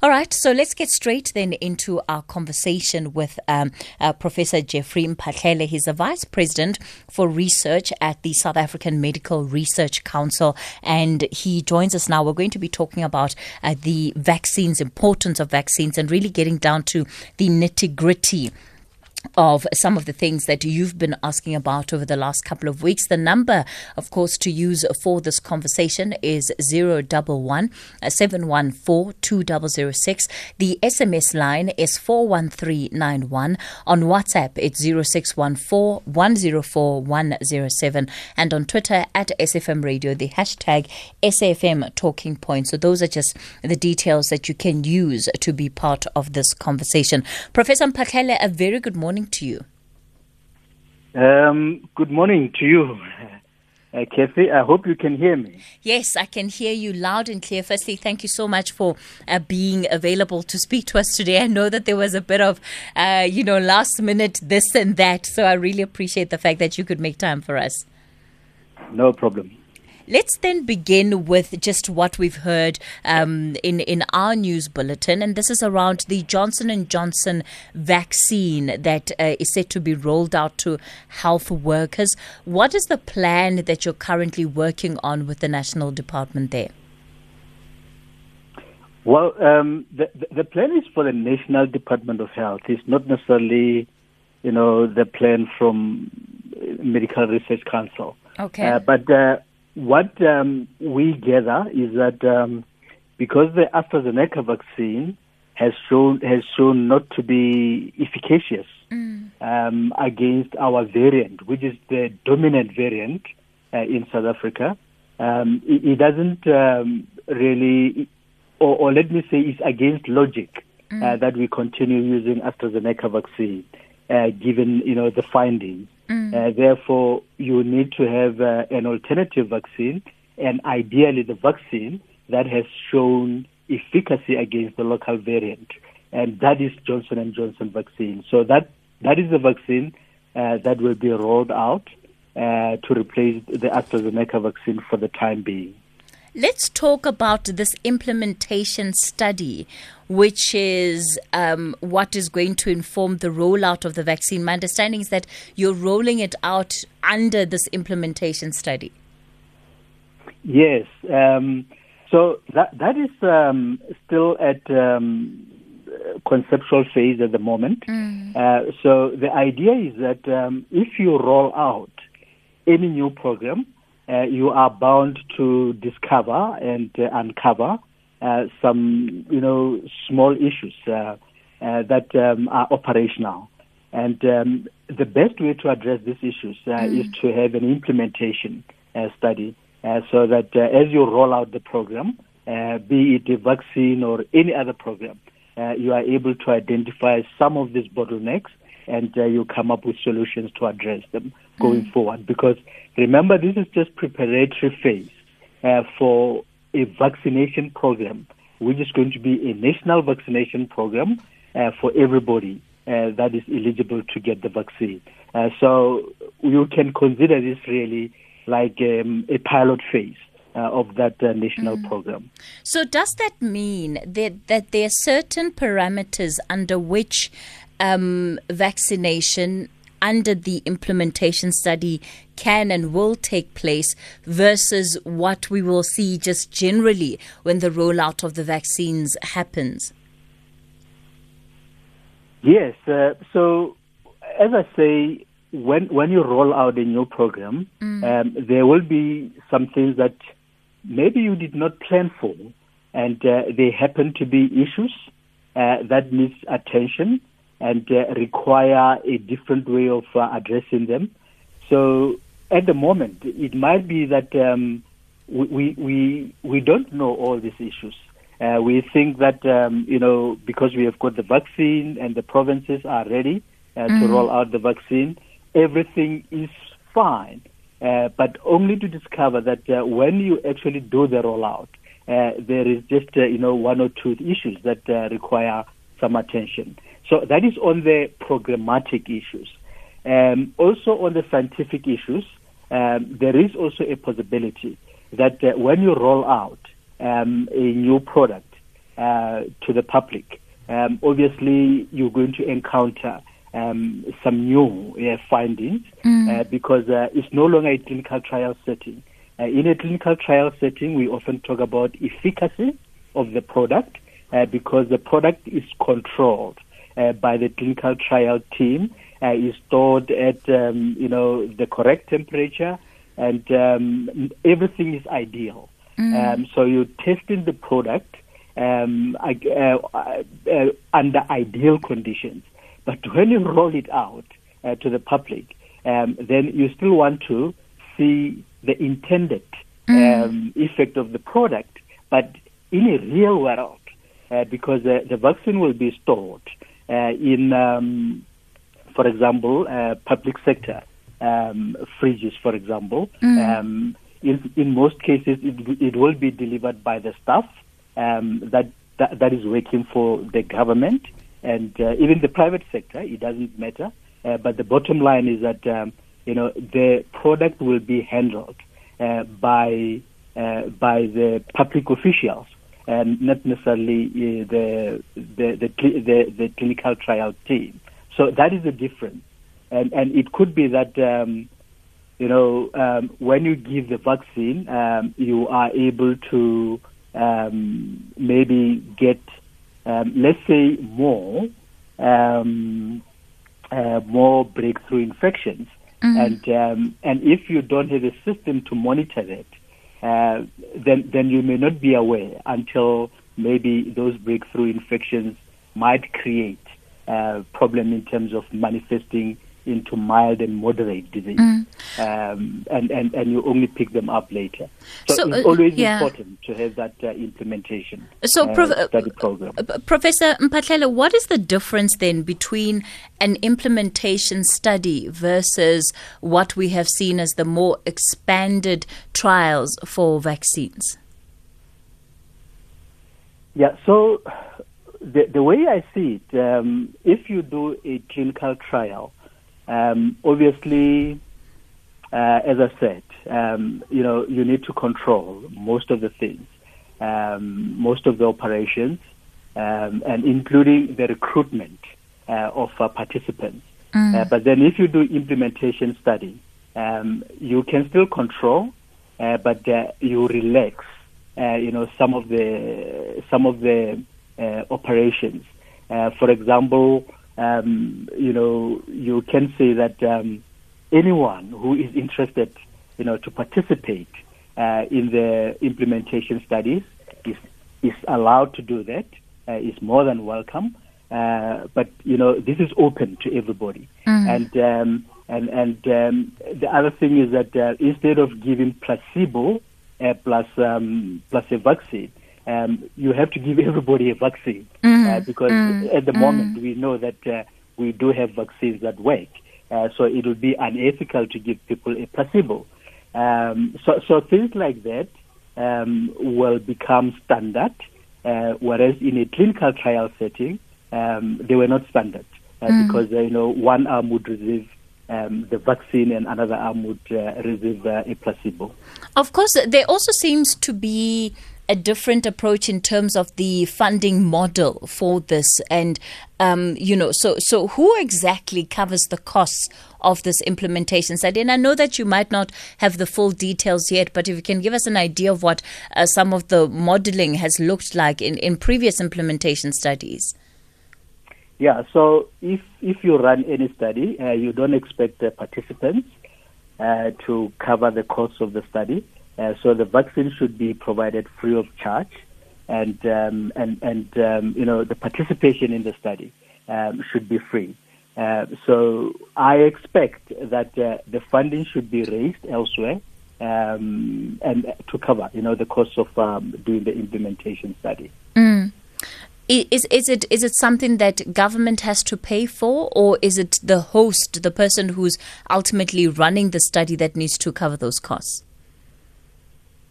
All right, so let's get straight then into our conversation with um, uh, Professor Jeffrey Mphahlele. He's the Vice President for Research at the South African Medical Research Council, and he joins us now. We're going to be talking about uh, the vaccines, importance of vaccines, and really getting down to the nitty gritty of some of the things that you've been asking about over the last couple of weeks. The number, of course, to use for this conversation is 011 714 2006. The SMS line is 41391. On WhatsApp, it's 0614 104 107. And on Twitter, at SAFM Radio, the hashtag SAFM Talking Point. So those are just the details that you can use to be part of this conversation. Professor Mphahlele, a very good morning to you. Um, good morning to you. Uh, Kathy, I hope you can hear me. Yes, I can hear you loud and clear. Firstly, thank you so much for uh, being available to speak to us today. I know that there was a bit of, uh, you know, last minute this and that, so I really appreciate the fact that you could make time for us. No problem. Let's then begin with just what we've heard um, in in our news bulletin, and this is around the Johnson and Johnson vaccine that uh, is set to be rolled out to health workers. What is the plan that you're currently working on with the national department there? Well, um, the the plan is for the National Department of Health. It's not necessarily, you know, the plan from Medical Research Council. Okay. Uh, but uh, what um, we gather is that um, because the AstraZeneca vaccine has shown has shown not to be efficacious mm. um, against our variant, which is the dominant variant uh, in South Africa, um, it, it, doesn't um, really, or, or, let me say, it's against logic mm. uh, that we continue using AstraZeneca vaccine, uh, given you know the findings. Mm. Uh, therefore, you need to have uh, an alternative vaccine, and ideally the vaccine that has shown efficacy against the local variant, and that is Johnson and Johnson vaccine. So that that is the vaccine uh, that will be rolled out uh, to replace the AstraZeneca vaccine for the time being. Let's talk about this implementation study, which is um, what is going to inform the rollout of the vaccine. My understanding is that you're rolling it out under this implementation study. Yes. Um, so that that is um, still at um, conceptual phase at the moment. Mm. Uh, so the idea is that um, if you roll out any new program, uh, you are bound to discover and uh, uncover some, you know, small issues uh, uh, that um, are operational. And um, the best way to address these issues mm. is to have an implementation study so that as you roll out the program, be it a vaccine or any other program, you are able to identify some of these bottlenecks and uh, you come up with solutions to address them going mm. forward. Because remember, this is just preparatory phase uh, for a vaccination program, which is going to be a national vaccination program uh, for everybody uh, that is eligible to get the vaccine. Uh, so you can consider this really like um, a pilot phase. Uh, of that uh, national mm. program. So, does that mean that, that there are certain parameters under which um, vaccination under the implementation study can and will take place versus what we will see just generally when the rollout of the vaccines happens? Yes. Uh, so, as I say, when when you roll out a new program, mm. um, there will be some things that maybe you did not plan for, and uh, they happen to be issues uh, that needs attention and uh, require a different way of uh, addressing them. So at the moment, it might be that um, we, we, we don't know all these issues. Uh, we think that, um, you know, because we have got the vaccine and the provinces are ready uh, mm-hmm. to roll out the vaccine, everything is fine. Uh, but only to discover that uh, when you actually do the rollout, there is just, you know, one or two issues that require some attention. So that is on the programmatic issues. Um, also on the scientific issues, um, there is also a possibility that uh, when you roll out um, a new product, uh, to the public, um, obviously you're going to encounter um, some new uh, findings mm. uh, because uh, it's no longer a clinical trial setting. Uh, in a clinical trial setting, we often talk about efficacy of the product uh, because the product is controlled by the clinical trial team, is stored at um, you know the correct temperature, and um, everything is ideal. Mm. Um, so you're testing the product um, under ideal conditions. But when you roll it out uh, to the public, um, then you still want to see the intended mm. um, effect of the product, but in a real world, uh, because uh, the vaccine will be stored uh, in, um, for example, uh, public sector um, fridges, for example. Mm. Um, in, in most cases, it, it will be delivered by the staff um, that, that, that is working for the government and uh, even the private sector, it doesn't matter. Uh, but the bottom line is that um, you know the product will be handled uh, by uh, by the public officials and not necessarily uh, the, the, the the the clinical trial team. So that is the difference, and and it could be that. Um, you know, um, when you give the vaccine, um, you are able to um, maybe get um, let's say more um, uh, more breakthrough infections, mm-hmm. and um, and if you don't have a system to monitor that, uh, then then you may not be aware until maybe those breakthrough infections might create a uh, problem in terms of manifesting into mild and moderate disease. Mm. Um, and, and, and you only pick them up later. So, so it's uh, always yeah. important to have that uh, implementation so, uh, prof- uh, study program. Uh, Professor what is the difference then between an implementation study versus what we have seen as the more expanded trials for vaccines? Yeah, so the, the way I see it, um, if you do a clinical trial, um, obviously, uh, as I said, um, you know, you need to control most of the things, um, most of the operations, um, and including the recruitment uh, of uh, participants. Mm. Uh, but then, if you do implementation study, um, you can still control, uh, but uh, you relax, you know, some of the some of the operations. for example, um, you know, you can say that um, anyone who is interested, you know, to participate uh, in the implementation studies is is allowed to do that. Uh, is more than welcome. Uh, but you know, this is open to everybody. Mm-hmm. And um, and and um, the other thing is that uh, instead of giving placebo uh, plus um, plus a vaccine, um, you have to give everybody a vaccine mm. uh, because mm. at the moment we know that uh, we do have vaccines that work. Uh, so it would be unethical to give people a placebo. Um, so, so things like that um, will become standard, uh, whereas in a clinical trial setting, um, they were not standard uh, mm. because uh, you know one arm would receive um, the vaccine and another arm would uh, receive uh, a placebo. Of course, there also seems to be a different approach in terms of the funding model for this? And um, you know so so who exactly covers the costs of this implementation study and i know that you might not have the full details yet but if you can give us an idea of what uh, some of the modeling has looked like in, in previous implementation studies. Yeah so if if you run any study uh, you don't expect the participants uh, to cover the costs of the study uh, so the vaccine should be provided free of charge, and um, and and um, you know the participation in the study um, should be free. Uh, so I expect that uh, the funding should be raised elsewhere um, and to cover you know the cost of um, doing the implementation study. Mm. Is is it is it something that government has to pay for, or is it the host, the person who's ultimately running the study, that needs to cover those costs?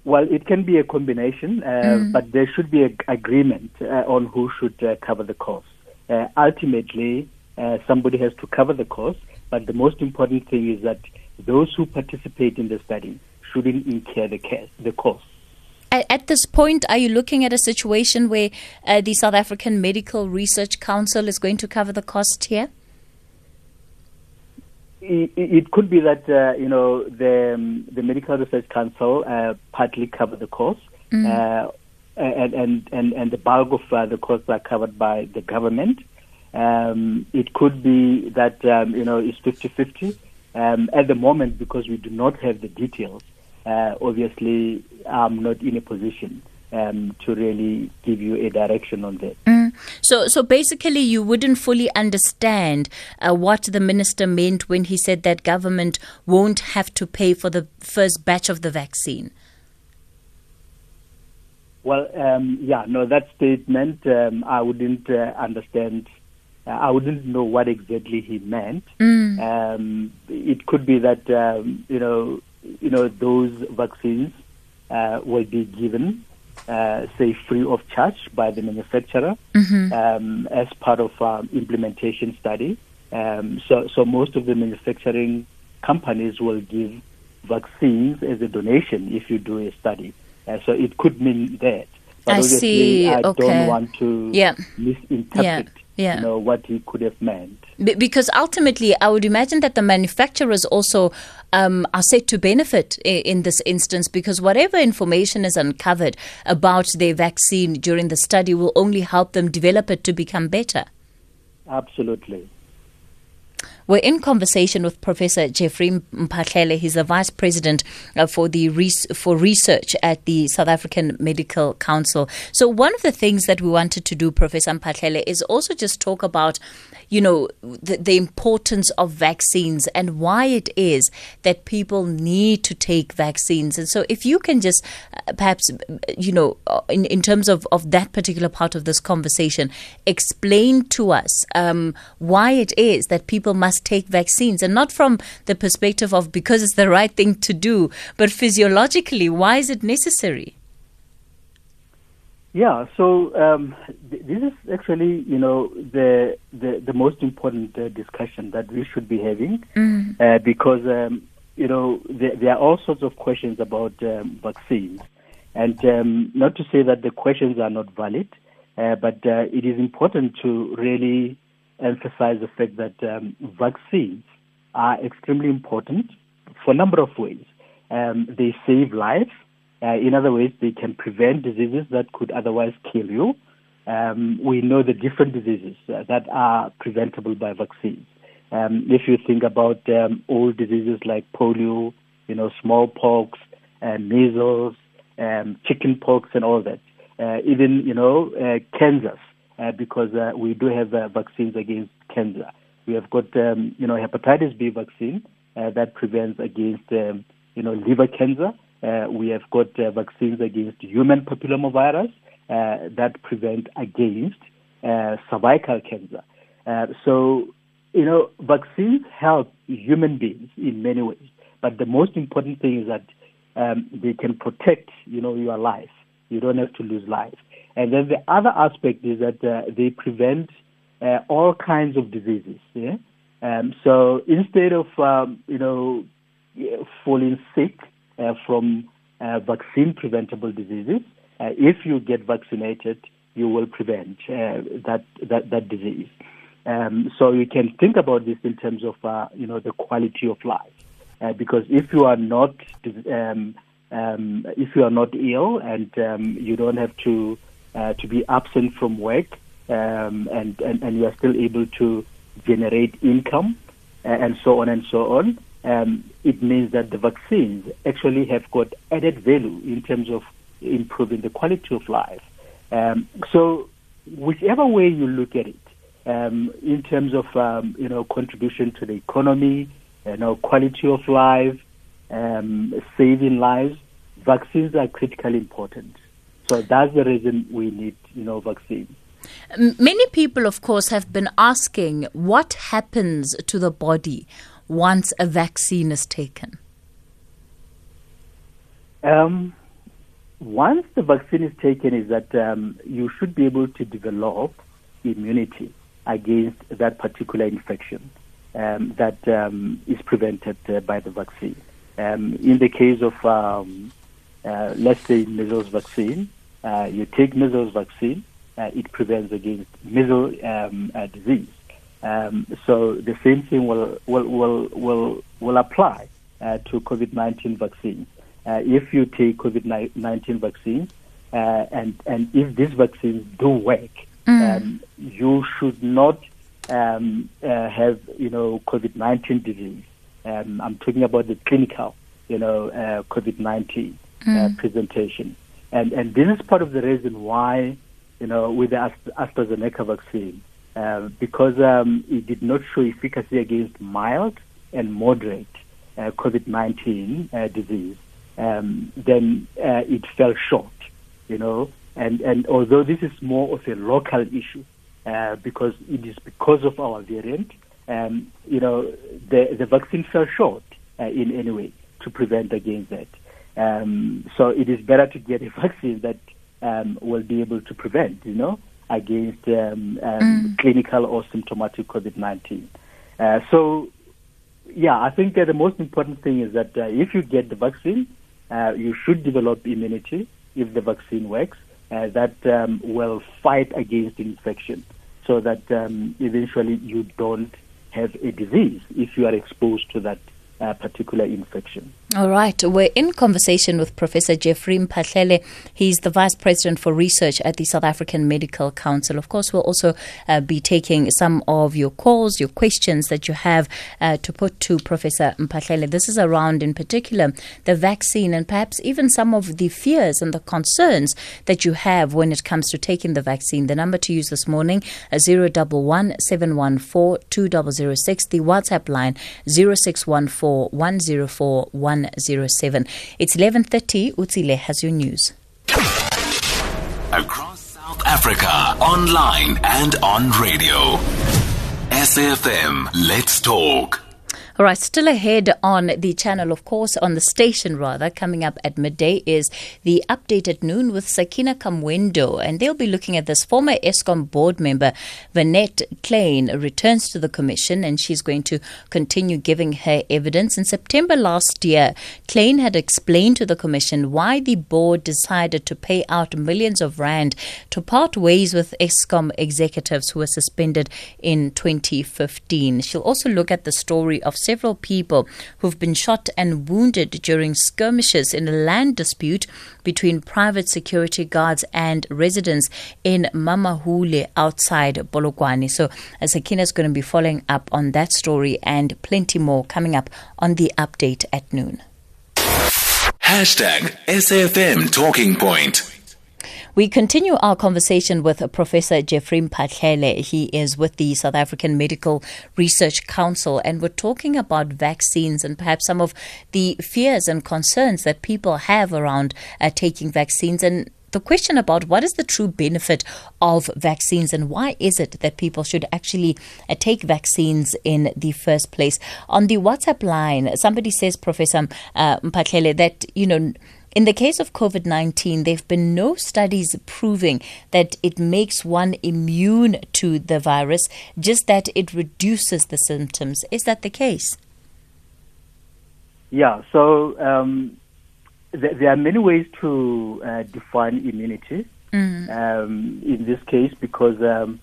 Well, it can be a combination, uh, mm. but there should be an agreement uh, on who should uh, cover the cost. Uh, ultimately, uh, somebody has to cover the cost, but the most important thing is that those who participate in the study shouldn't incur the, the cost. At, at, this point, are you looking at a situation where uh, the South African Medical Research Council is going to cover the cost here? It, it could be that uh, you know the um, the Medical Research Council uh, partly cover the cost, mm. Uh, and, and and and the bulk of uh, the costs are covered by the government. Um, it could be that um, you know it's 50-50 um, at the moment because we do not have the details. Uh, obviously, I'm not in a position um, to really give you a direction on that. Mm. So, so basically, you wouldn't fully understand uh, what the minister meant when he said that government won't have to pay for the first batch of the vaccine. Well, um, yeah, no, that statement um, I wouldn't uh, understand. Uh, I wouldn't know what exactly he meant. Mm. Um, it could be that um, you know, you know, those vaccines uh, will be given, uh, say, free of charge by the manufacturer mm-hmm. Um, as part of our implementation study. Um, so, so most of the manufacturing companies will give vaccines as a donation if you do a study. Uh, so it could mean that. But I see. I okay. don't want to yeah. misinterpret yeah. Yeah. You know, what he could have meant. B- because ultimately, I would imagine that the manufacturers also um, are set to benefit I- in this instance because whatever information is uncovered about their vaccine during the study will only help them develop it to become better. Absolutely. We're in conversation with Professor Jeffrey Mphahlele. He's the Vice President uh, for the for research at the South African Medical Council. So one of the things that we wanted to do, Professor Mphahlele, is also just talk about, you know, the, the importance of vaccines and why it is that people need to take vaccines. And so if you can just uh, perhaps, you know, uh, in, in terms of, of that particular part of this conversation, explain to us um, why it is that people must must take vaccines and not from the perspective of because it's the right thing to do, but physiologically, why is it necessary? Yeah, so um, th- this is actually, you know, the the, the most important uh, discussion that we should be having mm. uh, because, um, you know, there, there, are all sorts of questions about um, vaccines. And um, not to say that the questions are not valid, uh, but uh, it is important to really emphasize the fact that um, vaccines are extremely important for a number of ways. Um, they save lives. Uh, in other ways, they can prevent diseases that could otherwise kill you. Um, we know the different diseases uh, that are preventable by vaccines. Um, if you think about um, old diseases like polio, you know, smallpox, uh, measles, um, chickenpox, and all that, uh, even you know, uh, cancers uh, because uh, we do have uh, vaccines against cancer. We have got, um, you know, hepatitis B vaccine uh, that prevents against, um, you know, liver cancer. Uh, we have got uh, vaccines against human papillomavirus uh, that prevent against uh, cervical cancer. Uh, so, you know, vaccines help human beings in many ways. But the most important thing is that um, they can protect, you know, your life. You don't have to lose life. And then the other aspect is that uh, they prevent uh, all kinds of diseases. Yeah? Um, so instead of um, you know falling sick uh, from uh, vaccine preventable diseases, uh, if you get vaccinated, you will prevent uh, that, that that disease. Um, so you can think about this in terms of you know the quality of life, because if you are not um, um, if you are not ill and um, you don't have to uh, to be absent from work um, and, and, and you are still able to generate income uh, and so on and so on, um, it means that the vaccines actually have got added value in terms of improving the quality of life. Um, so, whichever way you look at it, um, in terms of um, you know contribution to the economy, you know quality of life, um, saving lives, vaccines are critically important. So that's the reason we need, you know, vaccines. Many people, of course, have been asking what happens to the body once a vaccine is taken. Um, once the vaccine is taken, is that um, you should be able to develop immunity against that particular infection um, that um, is prevented uh, by the vaccine. Um, in the case of um, uh, let's say measles vaccine, uh, you take measles vaccine, uh, it prevents against measles um, uh, disease. Um, so the same thing will will will will, will apply uh, to COVID-19 vaccine. Uh, if you take COVID-19 vaccine, and and if these vaccines do work, mm. um, you should not um, have you know COVID-19 disease. Um, I'm talking about the clinical, you know, COVID-19 mm. presentation. And, and this is part of the reason why, you know, with the AstraZeneca vaccine, uh, because um, it did not show efficacy against mild and moderate uh, COVID-19 uh, disease, um, then uh, it fell short, you know. And, and although this is more of a local issue, uh, because it is because of our variant, um, you know, the, the vaccine fell short uh, in any way to prevent against that. Um, so it is better to get a vaccine that um, will be able to prevent, you know, against um, um mm. clinical or symptomatic COVID-19. Uh, so, yeah, I think uh, the most important thing is that uh, if you get the vaccine, uh, you should develop immunity if the vaccine works. Uh, that um, will fight against infection, so that um, eventually you don't have a disease if you are exposed to that uh, particular infection. All right. We're in conversation with Professor Jeffrey Mphahlele. He's the Vice President for Research at the South African Medical Council. Of course, we'll also uh, be taking some of your calls, your questions that you have uh, to put to Professor Mphahlele. This is around, in particular, the vaccine and perhaps even some of the fears and the concerns that you have when it comes to taking the vaccine. The number to use this morning is 011 714 2006. The WhatsApp line 0614 104 107. It's 11.30. Utsile has your news. Across South Africa, online and on radio. SAFM, let's talk. All right, still ahead on the channel, of course, on the station rather, coming up at midday is the update at noon with Sakina Kamwendo, and they'll be looking at this. Former Eskom board member Venete Klein returns to the commission, and she's going to continue giving her evidence. In September last year, Klein had explained to the commission why the board decided to pay out millions of rand to part ways with Eskom executives who were suspended in 2015. She'll also look at the story of several people who've been shot and wounded during skirmishes in a land dispute between private security guards and residents in Mamahule outside Polokwane. So Sakina is going to be following up on that story and plenty more coming up on the update at noon. Hashtag SAFM Talking Point. We continue our conversation with Professor Jeffrey Mphahlele. He is with the South African Medical Research Council, and we're talking about vaccines and perhaps some of the fears and concerns that people have around uh, taking vaccines. And the question about what is the true benefit of vaccines and why is it that people should actually uh, take vaccines in the first place. On the WhatsApp line, somebody says, Professor uh, that, you know, in the case of COVID 19, there have been no studies proving that it makes one immune to the virus, just that it reduces the symptoms. Is that the case? Yeah, so um, th- there are many ways to uh, define immunity mm-hmm. um, in this case because um,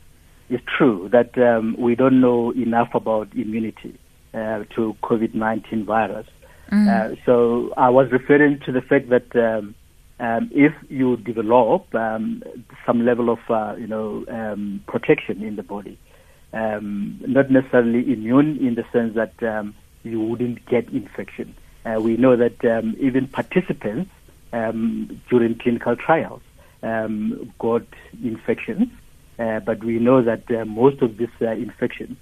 it's true that um, we don't know enough about immunity uh, to COVID 19 virus. Mm. Uh, so I was referring to the fact that um, um, if you develop um, some level of, uh, you know, um, protection in the body, um, not necessarily immune in the sense that um, you wouldn't get infection. Uh, we know that even participants during clinical trials got infections, uh, but we know that uh, most of these uh, infections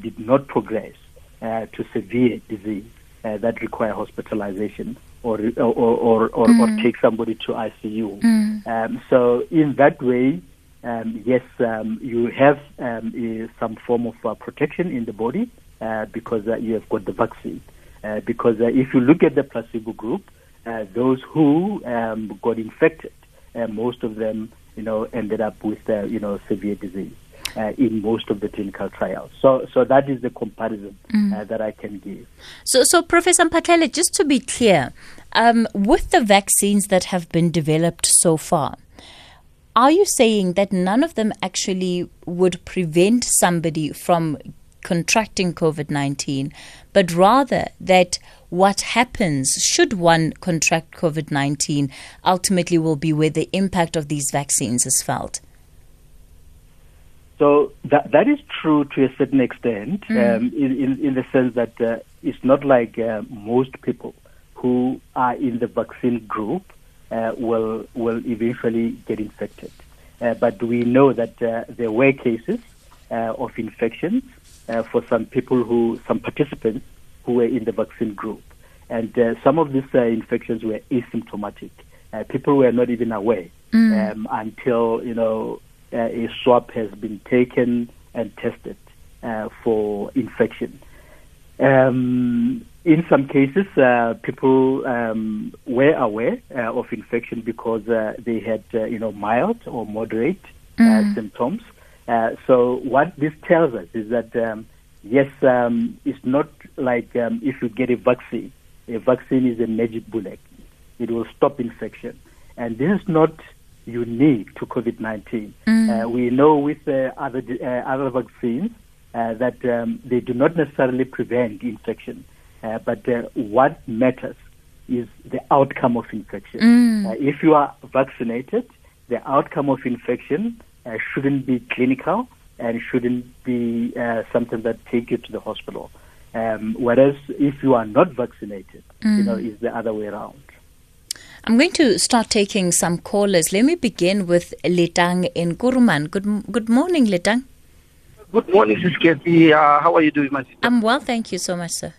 did not progress to severe disease uh, that require hospitalization or or or, or, mm. or take somebody to ICU. Mm. Um, so in that way, um, yes, um, you have um, some form of uh, protection in the body uh, because uh, you have got the vaccine. Uh, because uh, if you look at the placebo group, those who um, got infected, most of them, you know, ended up with you know severe disease. Uh, in most of the clinical trials. So, so that is the comparison uh, that I can give. So, so Professor Mphahlele, just to be clear, um, with the vaccines that have been developed so far, are you saying that none of them actually would prevent somebody from contracting COVID 19, but rather that what happens should one contract COVID 19 ultimately will be where the impact of these vaccines is felt? So that that is true to a certain extent, Mm. um, in, in in the sense that uh, it's not like uh, most people who are in the vaccine group uh, will will eventually get infected. Uh, but we know that uh, there were cases uh, of infections uh, for some people who some participants who were in the vaccine group, and uh, some of these uh, infections were asymptomatic. Uh, people were not even aware um, until you know a swab has been taken and tested uh, for infection. Um, in some cases, uh, people um, were aware uh, of infection because uh, they had, uh, you know, mild or moderate uh, symptoms. Uh, so what this tells us is that um, yes, um, it's not like um, if you get a vaccine. A vaccine is a magic bullet; it will stop infection, and this is not unique to COVID-19. Uh, we know with uh, other uh, other vaccines uh, that um, they do not necessarily prevent infection, uh, but uh, what matters is the outcome of infection. Uh, if you are vaccinated, the outcome of infection uh, shouldn't be clinical and shouldn't be uh, something that take you to the hospital. Um, whereas if you are not vaccinated, you know, it's the other way around. I'm going to start taking some callers. Let me begin with Letang in Kuruman. Good, good morning, Letang. Good morning, Sis Kathy. Uh, how are you doing, my sister? I'm well, thank you so much, sir.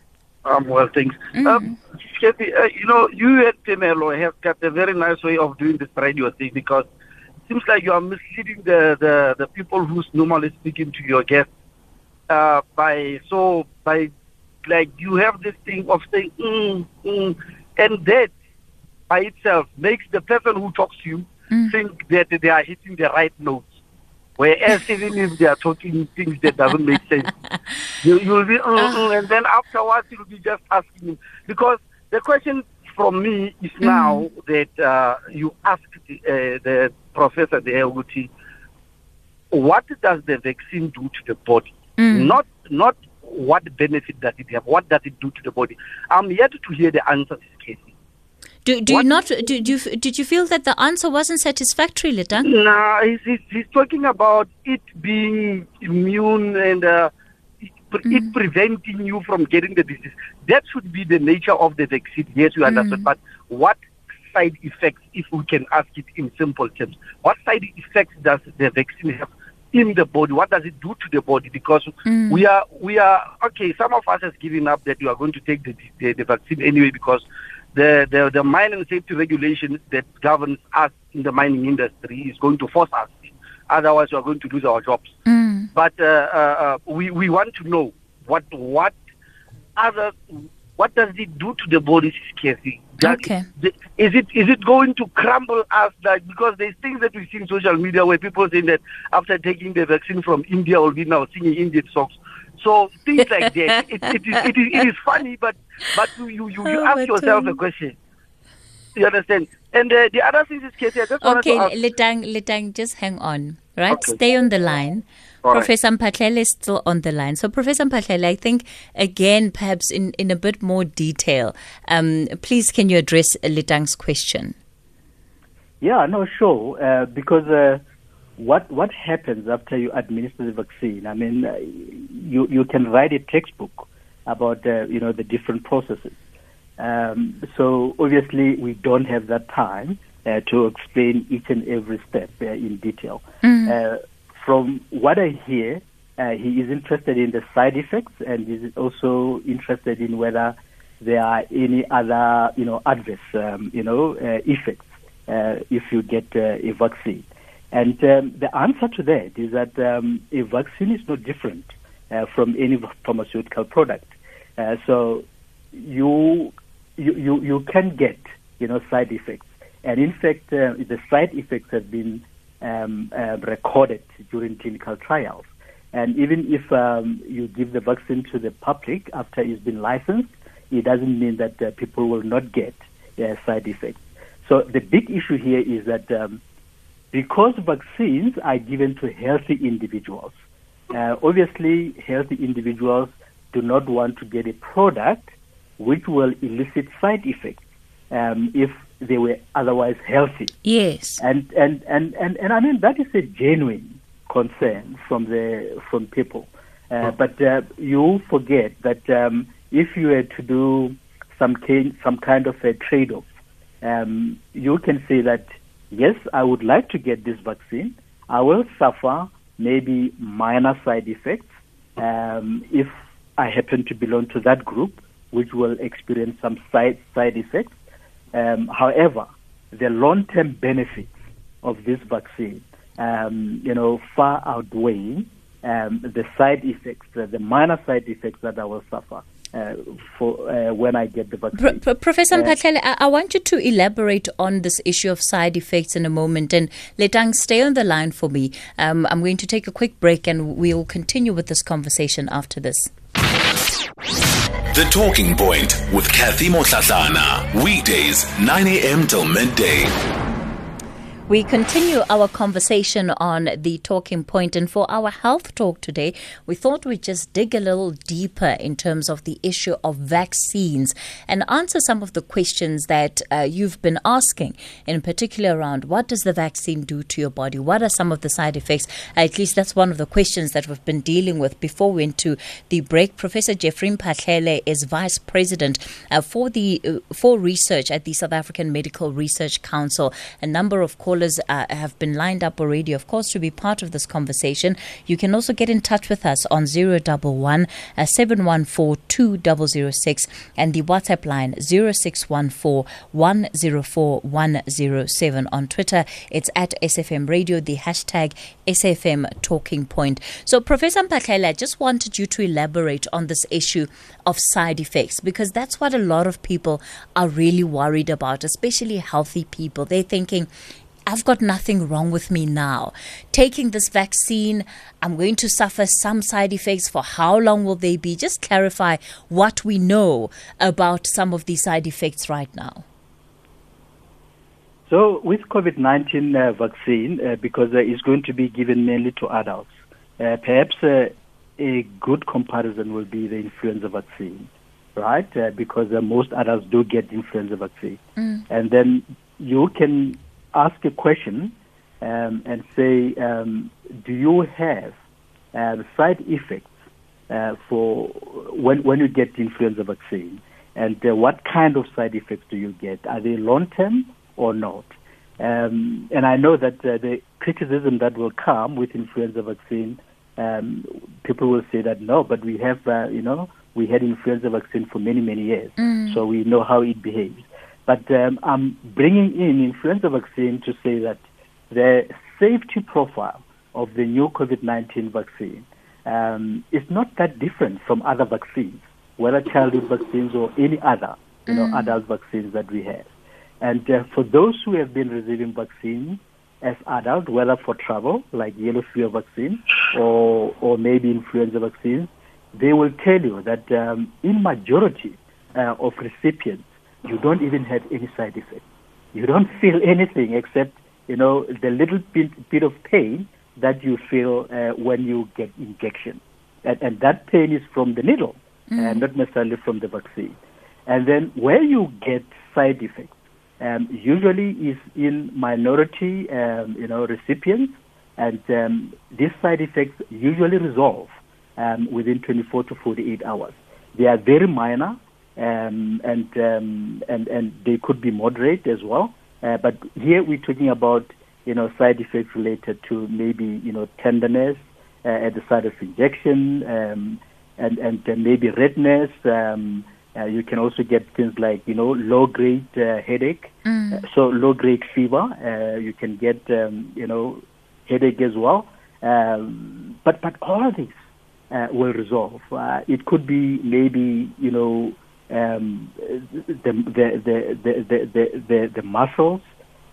I'm well, thanks. Um, Kathy, uh, you know, you at Temelo have got a very nice way of doing this radio thing because it seems like you are misleading the, the, the people who's normally speaking to your guests uh, by so by like you have this thing of saying mm, mm, and that by itself makes the person who talks to you think that they are hitting the right notes. Whereas even if they are talking things that doesn't make sense, you will be mm, mm, and then afterwards you'll be just asking him because the question from me is now that uh, you asked the, uh, the professor the LUT, what does the vaccine do to the body? Not not what benefit does it have? What does it do to the body? I'm yet to hear the answer to this case. Do, do you not do, do you, did you feel that the answer wasn't satisfactory, Lita? No, he's, he's, he's talking about it being immune and uh, it, pre- it mm-hmm. preventing you from getting the disease. That should be the nature of the vaccine. Yes, you understand. Mm. But what side effects, if we can ask it in simple terms, what side effects does the vaccine have in the body? What does it do to the body? Because mm. we are we are okay. Some of us has given up that we are going to take the the, the vaccine anyway because the, the the mine and safety regulation that governs us in the mining industry is going to force us. Otherwise, we are going to lose our jobs. But uh, uh, uh, we we want to know what what other what does it do to the body, Kathy? Okay. Is it is it going to crumble us like because there's things that we see in social media where people saying that after taking the vaccine from India will be now singing Indian songs. So things like that. It, it, is, it, is, it is funny, but but you you, you, you Oh, ask but, yourself a um, question. You understand? And uh, the other thing is, Kathy, I just Okay, to ask. Letang, Letang, just hang on, right? Okay. Stay on the line. All right. Professor Mphahlele is still on the line. So, Professor Mphahlele, I think, again, perhaps in, in a bit more detail, um, please can you address Letang's question? Yeah, no, sure. Uh, because uh, what what happens after you administer the vaccine? I mean, uh, you you can write a textbook about uh, you know the different processes. Um, so obviously, we don't have that time uh, to explain each and every step uh, in detail. Uh, from what I hear, uh, he is interested in the side effects and is also interested in whether there are any other, you know, adverse, um, you know, uh, effects uh, if you get uh, a vaccine. And um, the answer to that is that um, a vaccine is no different uh, from any pharmaceutical product. Uh, so you, you you can get you know side effects, and in fact uh, the side effects have been um, uh, recorded during clinical trials. And even if um, you give the vaccine to the public after it's been licensed, it doesn't mean that uh, people will not get uh, side effects. So the big issue here is that um, because vaccines are given to healthy individuals, uh, obviously healthy individuals do not want to get a product which will elicit side effects um, if they were otherwise healthy. Yes. And, and, and, and, and I mean, that is a genuine concern from, the, from people. Uh, but uh, you forget that um, if you were to do some, kind, some kind of a trade off, um, you can say that, yes, I would like to get this vaccine. I will suffer maybe minor side effects um, if I happen to belong to that group, which will experience some side, side effects. Um, however, the long-term benefits of this vaccine, um, you know, far outweigh um, the side effects, the minor side effects that I will suffer. Uh, for uh, when I get the vaccine. Pro- Professor uh, I-, I want you to elaborate on this issue of side effects in a moment. And Letang, stay on the line for me. Um, I'm going to take a quick break and we'll continue with this conversation after this. The Talking Point with Kathy Motlatlana. Weekdays, 9 a.m. till midday. We continue our conversation on the talking point, and for our health talk today, we thought we'd just dig a little deeper in terms of the issue of vaccines and answer some of the questions that uh, you've been asking, in particular around what does the vaccine do to your body? What are some of the side effects? At least that's one of the questions that we've been dealing with before we went to the break. Professor Jeffrey Mphahlele is Vice President uh, for the uh, for research at the South African Medical Research Council. A number of callers callers uh, have been lined up already, of course, to be part of this conversation. You can also get in touch with us on 011 uh, 714 2006 and the WhatsApp line 0614 104 107. On Twitter, it's at SAFM Radio, the hashtag SAFM Talking Point. So, Professor Mphahlele, I just wanted you to elaborate on this issue of side effects because that's what a lot of people are really worried about, especially healthy people. They're thinking, I've got nothing wrong with me now. Taking this vaccine, I'm going to suffer some side effects. For how long will they be? Just clarify what we know about some of these side effects right now. So, with COVID 19 uh, vaccine, uh, because uh, it's going to be given mainly to adults, uh, perhaps uh, a good comparison will be the influenza vaccine, right? Uh, because most adults do get influenza vaccine. Mm. And then you can ask a question um, and say, um, do you have uh, side effects uh, for when, when you get the influenza vaccine? And uh, what kind of side effects do you get? Are they long term or not? Um, and I know that uh, the criticism that will come with influenza vaccine, um, people will say that no, but we have, uh, you know, we had influenza vaccine for many, many years, mm. so we know how it behaves. But um, I'm bringing in influenza vaccine to say that the safety profile of the new COVID-19 vaccine um, is not that different from other vaccines, whether childhood vaccines or any other, you know, mm. adult vaccines that we have. And uh, for those who have been receiving vaccines as adult, whether for travel, like yellow fever vaccine, or or maybe influenza vaccines, they will tell you that um, in majority uh, of recipients, you don't even have any side effects. You don't feel anything except, you know, the little bit, bit of pain that you feel uh, when you get injection. And, and, that pain is from the needle, mm. not necessarily from the vaccine. And then where you get side effects, um, usually is in minority, um, you know, recipients, and um, these side effects usually resolve um, within 24 to 48 hours. They are very minor, um, and um, and and they could be moderate as well. Uh, but here we're talking about you know side effects related to maybe you know tenderness uh, at the site of injection um, and and uh, maybe redness. Um, uh, you can also get things like you know low grade uh, headache, mm. Uh, so low grade fever. you can get um, you know headache as well. Um, but but all of these will resolve. it could be maybe you know um, the, the, the, the, the, the, the muscles,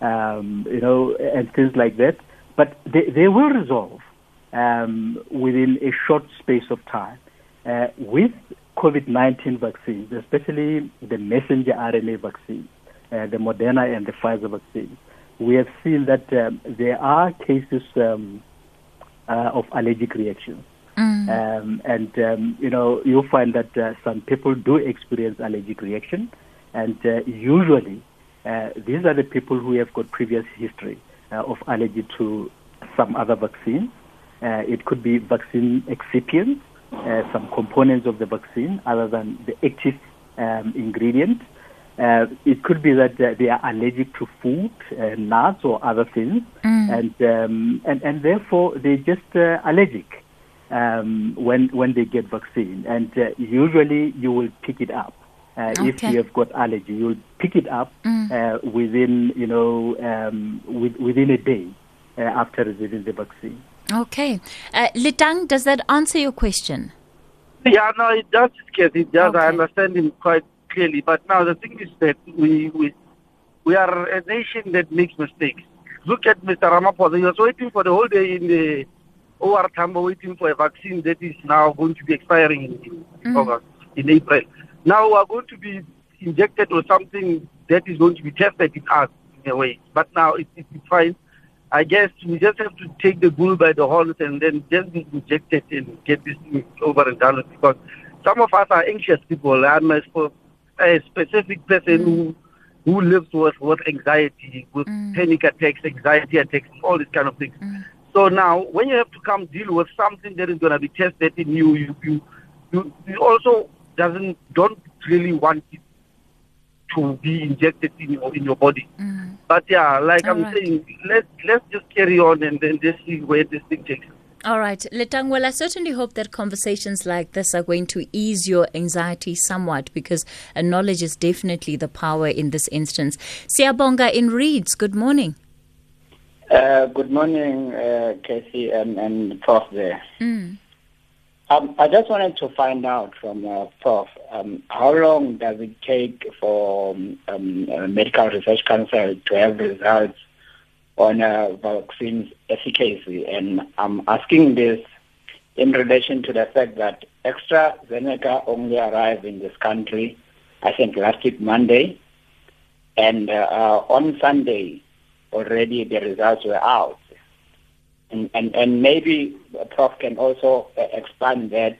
um, you know, and things like that. but they, they will resolve um, within a short space of time. Uh, with COVID-19 vaccines, especially the messenger RNA vaccine, uh, the Moderna and the Pfizer vaccine, we have seen that um, there are cases um, uh, of allergic reactions. Mm. Um, and, um, you know, you'll find that uh, some people do experience allergic reaction. And uh, usually, uh, these are the people who have got previous history uh, of allergy to some other vaccines. Uh, it could be vaccine excipients, uh, some components of the vaccine other than the active um, ingredient. Uh, it could be that uh, they are allergic to food, nuts, or other things, and, um, and and therefore they're just uh, allergic um, when when they get vaccine. And uh, usually you will pick it up. Uh, If you have got allergy, you'll pick it up uh, within you know um, with, within a day uh, after receiving the vaccine. Okay. Uh, Litang, does that answer your question? Yeah, no, it does, Kathy. It does. Okay. I understand him quite clearly. But now the thing is that we, we, we are a nation that makes mistakes. Look at Mr. Ramaphosa. He was waiting for the whole day in the Oh, OR Tambo, waiting for a vaccine that is now going to be expiring in, in August, in April. Now we are going to be injected or something that is going to be tested in us in a way. But now it, it, it's fine. I guess we just have to take the bull by the horns and then just be injected and get this thing over and done with because some of us are anxious people. I'm a, a specific person who mm. who lives with, with anxiety, with mm. panic attacks, anxiety attacks, all these kind of things. So now, when you have to come deal with something that is going to be tested in you, you, you, you, you also doesn't don't really want it to be injected in your in your body. Mm. But yeah, like I'm Alright. saying, let's let's just carry on and then just see where this thing takes. us. All right, Letang, well, I certainly hope that conversations like this are going to ease your anxiety somewhat because knowledge is definitely the power in this instance. Siabonga in Reeds, good morning. Uh, good morning, uh, Casey and, and Prof there. Um, I just wanted to find out from uh, Prof, um, how long does it take for um, um, Medical Research Council to have results on uh, vaccines efficacy? And I'm asking this in relation to the fact that Extra AstraZeneca only arrived in this country, I think last week Monday, and uh, uh, on Sunday already the results were out. And, and, and maybe uh, Prof can also uh, expand that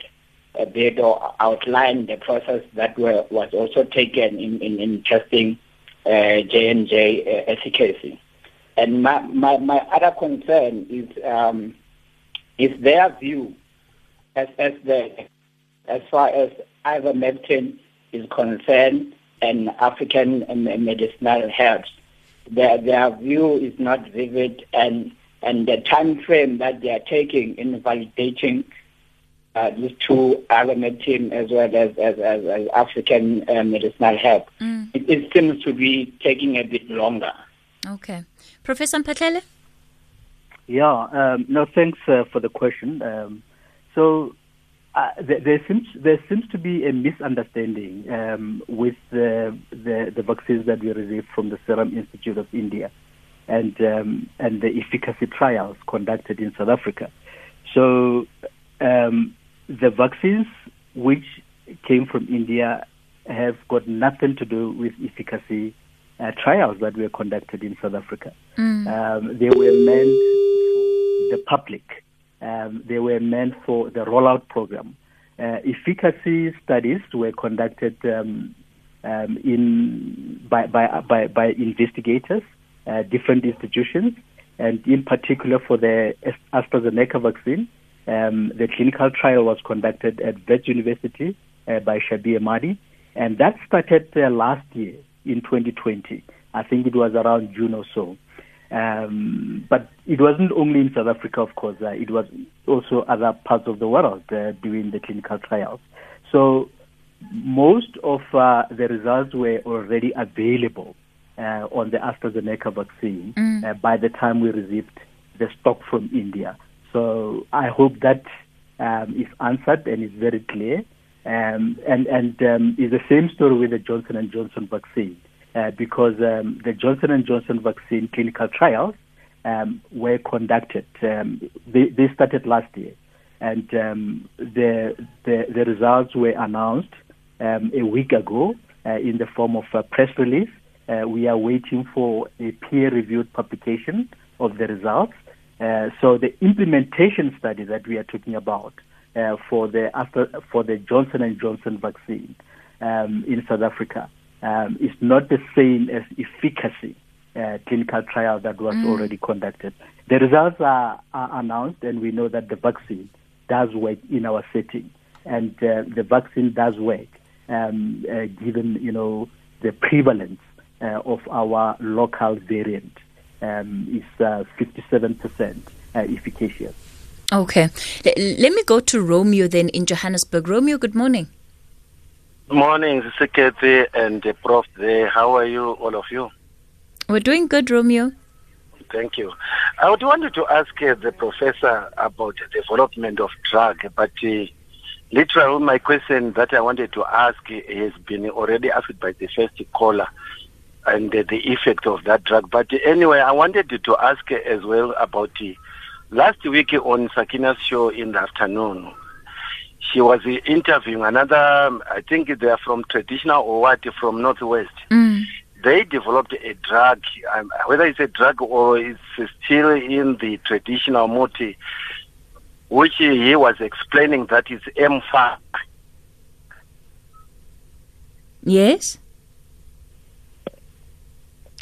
a bit or outline the process that were, was also taken in, in, in testing uh, J&J uh, efficacy. And my, my, my other concern is um, is their view as, as, the, as far as ivermectin is concerned and African medicinal herbs their their view is not vivid and and the time frame that they are taking in validating uh, these two ivermectin as well as as, as, as African uh, medicinal herb, it, it seems to be taking a bit longer. Okay. Professor Mphahlele? Yeah, um, no, thanks uh, for the question. Um, so uh, there, there seems there seems to be a misunderstanding um, with the, the the vaccines that we received from the Serum Institute of India, and um, and the efficacy trials conducted in South Africa. So um, the vaccines which came from India have got nothing to do with efficacy uh, trials that were conducted in South Africa. Um, they were meant for the public. Um, they were meant for the rollout program. Uh, efficacy studies were conducted um, um, in by, by, by, by investigators, uh, different institutions, and in particular for the AstraZeneca vaccine, um, the clinical trial was conducted at Wits University uh, by Shabir Madhi, and that started uh, last year in 2020. I think it was around June or so. Um, but it wasn't only in South Africa, of course. Uh, it was also other parts of the world uh, doing the clinical trials. So most of uh, the results were already available uh, on the AstraZeneca vaccine uh, by the time we received the stock from India. So I hope that um, is answered and is very clear. Um, and and um, is the same story with the Johnson and Johnson vaccine uh, because um, the Johnson and Johnson vaccine clinical trials um, were conducted. Um, they, they, started last year, and um, the, the, the results were announced um, a week ago uh, in the form of a press release. Uh, we are waiting for a peer-reviewed publication of the results. Uh, so the implementation study that we are talking about uh, for the after, for the Johnson and Johnson vaccine um, in South Africa um, is not the same as efficacy uh, clinical trial that was mm. already conducted. The results are, are, announced, and we know that the vaccine does work in our setting, and uh, the vaccine does work um, uh, given you know the prevalence uh, of our local variant um, is 57% uh, uh, efficacious. Okay, let me go to Romeo then in Johannesburg. Romeo, good morning. Good morning, Secretary and the Prof. There. How are you, all of you? We're doing good, Romeo. Thank you. I would wanted to ask uh, the professor about the development of drug, but uh, literally my question that I wanted to ask has been already asked by the first caller and uh, the effect of that drug. But anyway, I wanted to ask as well about uh, last week on Sakina's show in the afternoon. She was interviewing another, I think they are from traditional or what, from Northwest. Mm they developed a drug, um, whether it's a drug or it's still in the traditional muti, which he was explaining that is M5. Yes?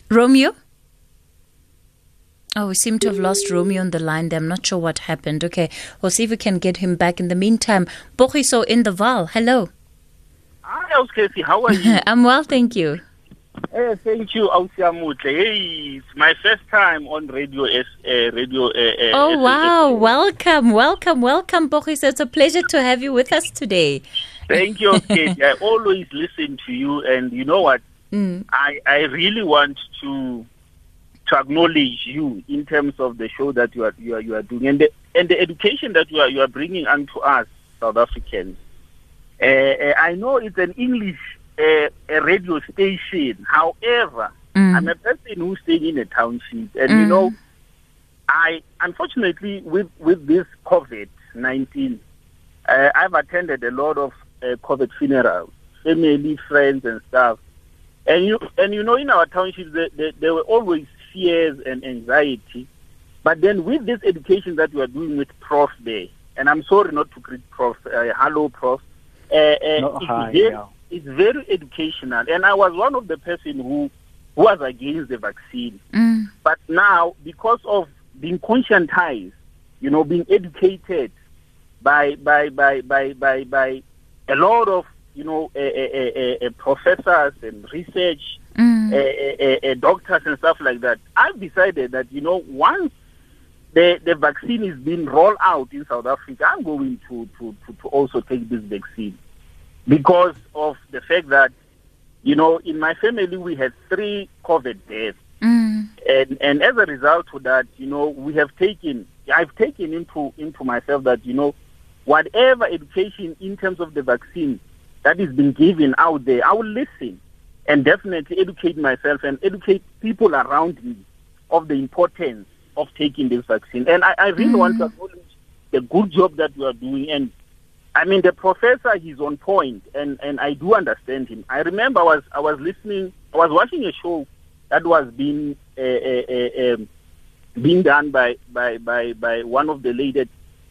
Romeo? Oh, we seem to have lost Romeo on the line there. I'm not sure what happened. Okay, we'll see if we can get him back. In the meantime, Bochiso in the Vaal. Hello. Hi, Casey. How are you? I'm well, thank you. Hey, thank you, Ausiamutle. Hey, it's my first time on radio. Uh, radio. Uh, oh wow! welcome, welcome, welcome, Boris. It's a pleasure to have you with us today. Thank you, Kate. I always listen to you, and you know what? Mm. I I really want to to acknowledge you in terms of the show that you are you are you are doing, and the and the education that you are you are bringing unto us South Africans. Uh, I know it's an English a radio station. However, mm. I'm a person who's staying in a township, and mm. you know, I unfortunately with with this COVID nineteen, uh, I've attended a lot of uh, COVID funerals, family, friends, and stuff. And you and you know, in our township, there, there, there were always fears and anxiety. But then with this education that we are doing with Prof there, and I'm sorry not to greet Prof, uh, hello Prof. Uh, uh, no, hi, very, yeah it's very educational. And I was one of the person who, who was against the vaccine. Mm. But now, because of being conscientized, you know, being educated by by by by by, by a lot of you know professors and research mm. doctors and stuff like that, I've decided that you know once the the vaccine is being rolled out in South Africa, I'm going to to, to, to also take this vaccine because of the fact that, you know, in my family we had three COVID deaths. Mm. And and as a result of that, you know, we have taken I've taken into into myself that, you know, whatever education in terms of the vaccine that is being given out there, I will listen and definitely educate myself and educate people around me of the importance of taking this vaccine. And I, I really mm. want to acknowledge the good job that we are doing and I mean, the professor, he's on point, and, and I do understand him. I remember I was I was listening, I was watching a show that was being uh, uh, uh, being done by, by, by, by one of the ladies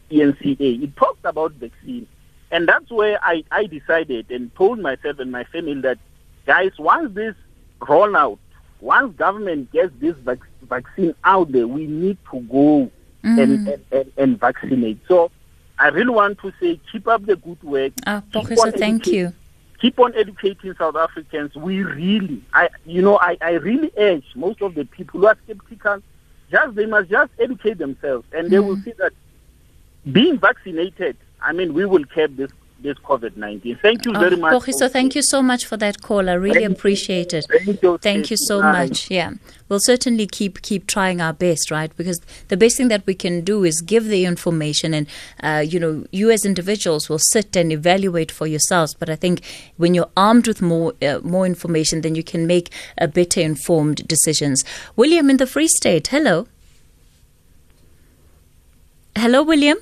ENCA. It talked about vaccine, and that's where I, I decided and told myself and my family that, guys, once this rollout, once government gets this vac- vaccine out there, we need to go mm. and, and, and, and vaccinate. So I really want to say keep up the good work. Ah, Professor, thank you. Keep on educating South Africans. We really, I, you know, I, I really urge most of the people who are skeptical, just they must just educate themselves, and they will mm. see that being vaccinated. I mean, we will curb this this COVID 19. Thank you very oh, much. Thank you so much for that call. I really thank appreciate it. Thank you, thank you so much. Yeah. We'll certainly keep keep trying our best, right? Because the best thing that we can do is give the information, and uh, you know, you as individuals will sit and evaluate for yourselves. But I think when you're armed with more uh, more information, then you can make a better informed decisions. William in the Free State, hello. Hello, William.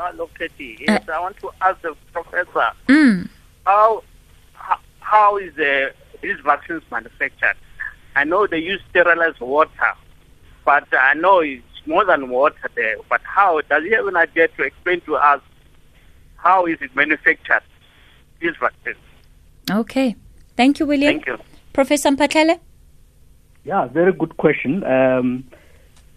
Hi, hello, hello, Katie. I want to ask the professor Mm. how how, how is the these vaccines manufactured? I know they use sterilized water, but I know it's more than water there. But how does he have an idea to explain to us how is it manufactured? These vaccines. Okay. Thank you, William. Thank you. Professor Mphahlele? Yeah, very good question. Um,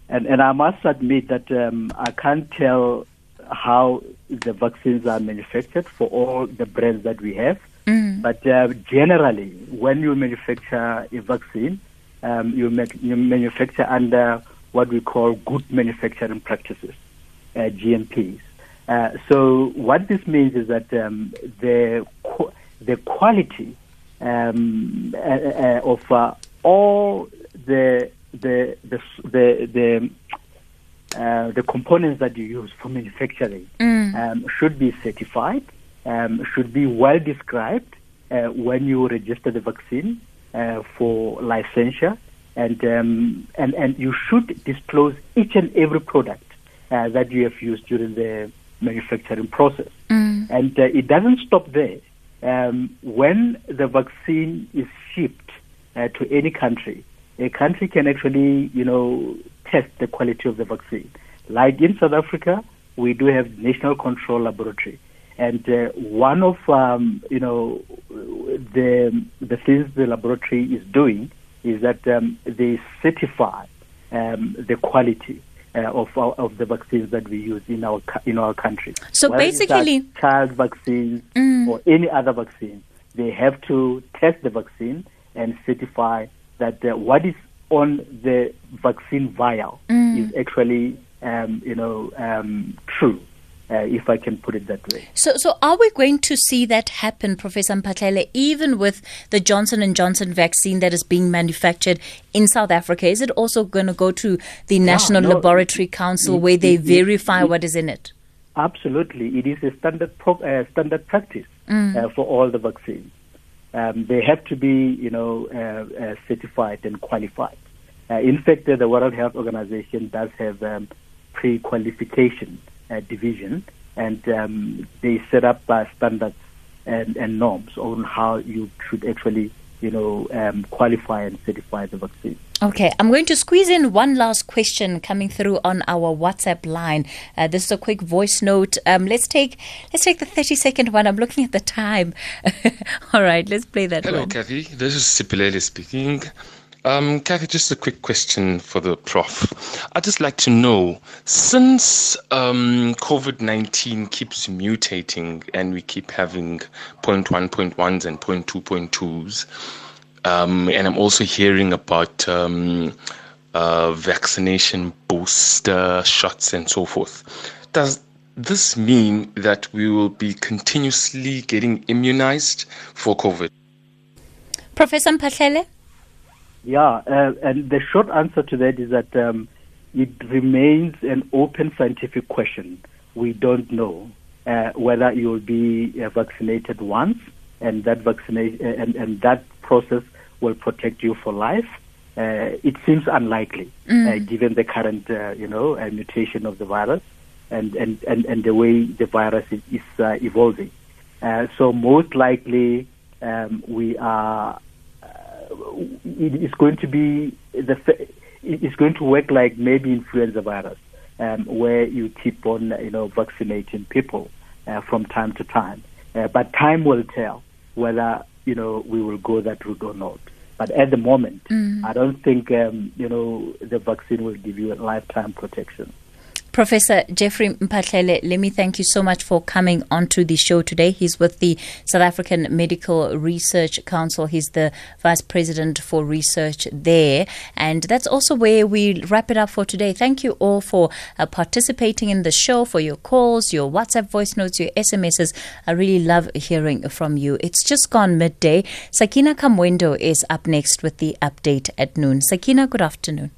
and, and I must admit that um, I can't tell how the vaccines are manufactured for all the brands that we have. Mm. But uh, generally, when you manufacture a vaccine, um, you, make, you manufacture under what we call good manufacturing practices, uh, GMPs. Uh, so what this means is that um, the qu- the quality um, uh, uh, of uh, all the the the the, the uh, the components that you use for manufacturing Mm. um, should be certified, um, should be well described uh, when you register the vaccine uh, for licensure, and um, and and you should disclose each and every product uh, that you have used during the manufacturing process. Mm. And uh, it doesn't stop there. Um, when the vaccine is shipped uh, to any country, a country can actually, you know, test the quality of the vaccine. Like in South Africa, we do have National Control Laboratory, and uh, one of, um, you know, the the things the laboratory is doing is that um, they certify um, the quality. Uh, of our, of the vaccines that we use in our in our country. So Whether basically- child vaccines Mm. or any other vaccine, they have to test the vaccine and certify that uh, what is on the vaccine vial Mm. is actually, um, you know, um, true, uh, if I can put it that way. So, so are we going to see that happen, Professor Mphahlele, even with the Johnson and Johnson vaccine that is being manufactured in South Africa? Is it also going to go to the National no, Laboratory Council it- where they it- verify it- what is in it? Absolutely, it is a standard pro- uh, standard practice Mm. uh, for all the vaccines. Um, they have to be, you know, uh, uh, certified and qualified. Uh, in fact, the World Health Organization does have um, pre-qualification uh, division, and um, they set up standards and, and norms on how you should actually, you know, um, qualify and certify the vaccine. Okay, I'm going to squeeze in one last question coming through on our WhatsApp line. Uh, this is a quick voice note. Um, let's take let's take the 30 second one. I'm looking at the time. All right, let's play that Hello, one. Kathy. This is Sipilele speaking. Um, Kathy, just a quick question for the prof. I'd just like to know, since um, COVID-19 keeps mutating and we keep having 0.1, 0.1s and 0.2, 0.2s, um, and I'm also hearing about um, uh, vaccination booster shots and so forth, does this mean that we will be continuously getting immunized for COVID? Professor Mphahlele? Yeah, uh, and the short answer to that is that um, it remains an open scientific question. We don't know uh, whether you will be uh, vaccinated once, and that vaccination and, and that process will protect you for life. Uh, it seems unlikely, uh, given the current, uh, you know, uh, mutation of the virus and, and, and, and the way the virus is, is uh, evolving. Uh, so most likely, um, we are it is going to be the it's going to work like maybe influenza virus, um, where you keep on you know vaccinating people uh, from time to time. Uh, but time will tell whether you know we will go that route or not. But at the moment, I don't think um, you know the vaccine will give you a lifetime protection. Professor Jeffrey Mphahlele, let me thank you so much for coming onto the show today. He's with the South African Medical Research Council. He's the Vice President for Research there. And that's also where we wrap it up for today. Thank you all for uh, participating in the show, for your calls, your WhatsApp voice notes, your SMSs. I really love hearing from you. It's just gone midday. Sakina Kamwendo is up next with the update at noon. Sakina, good afternoon.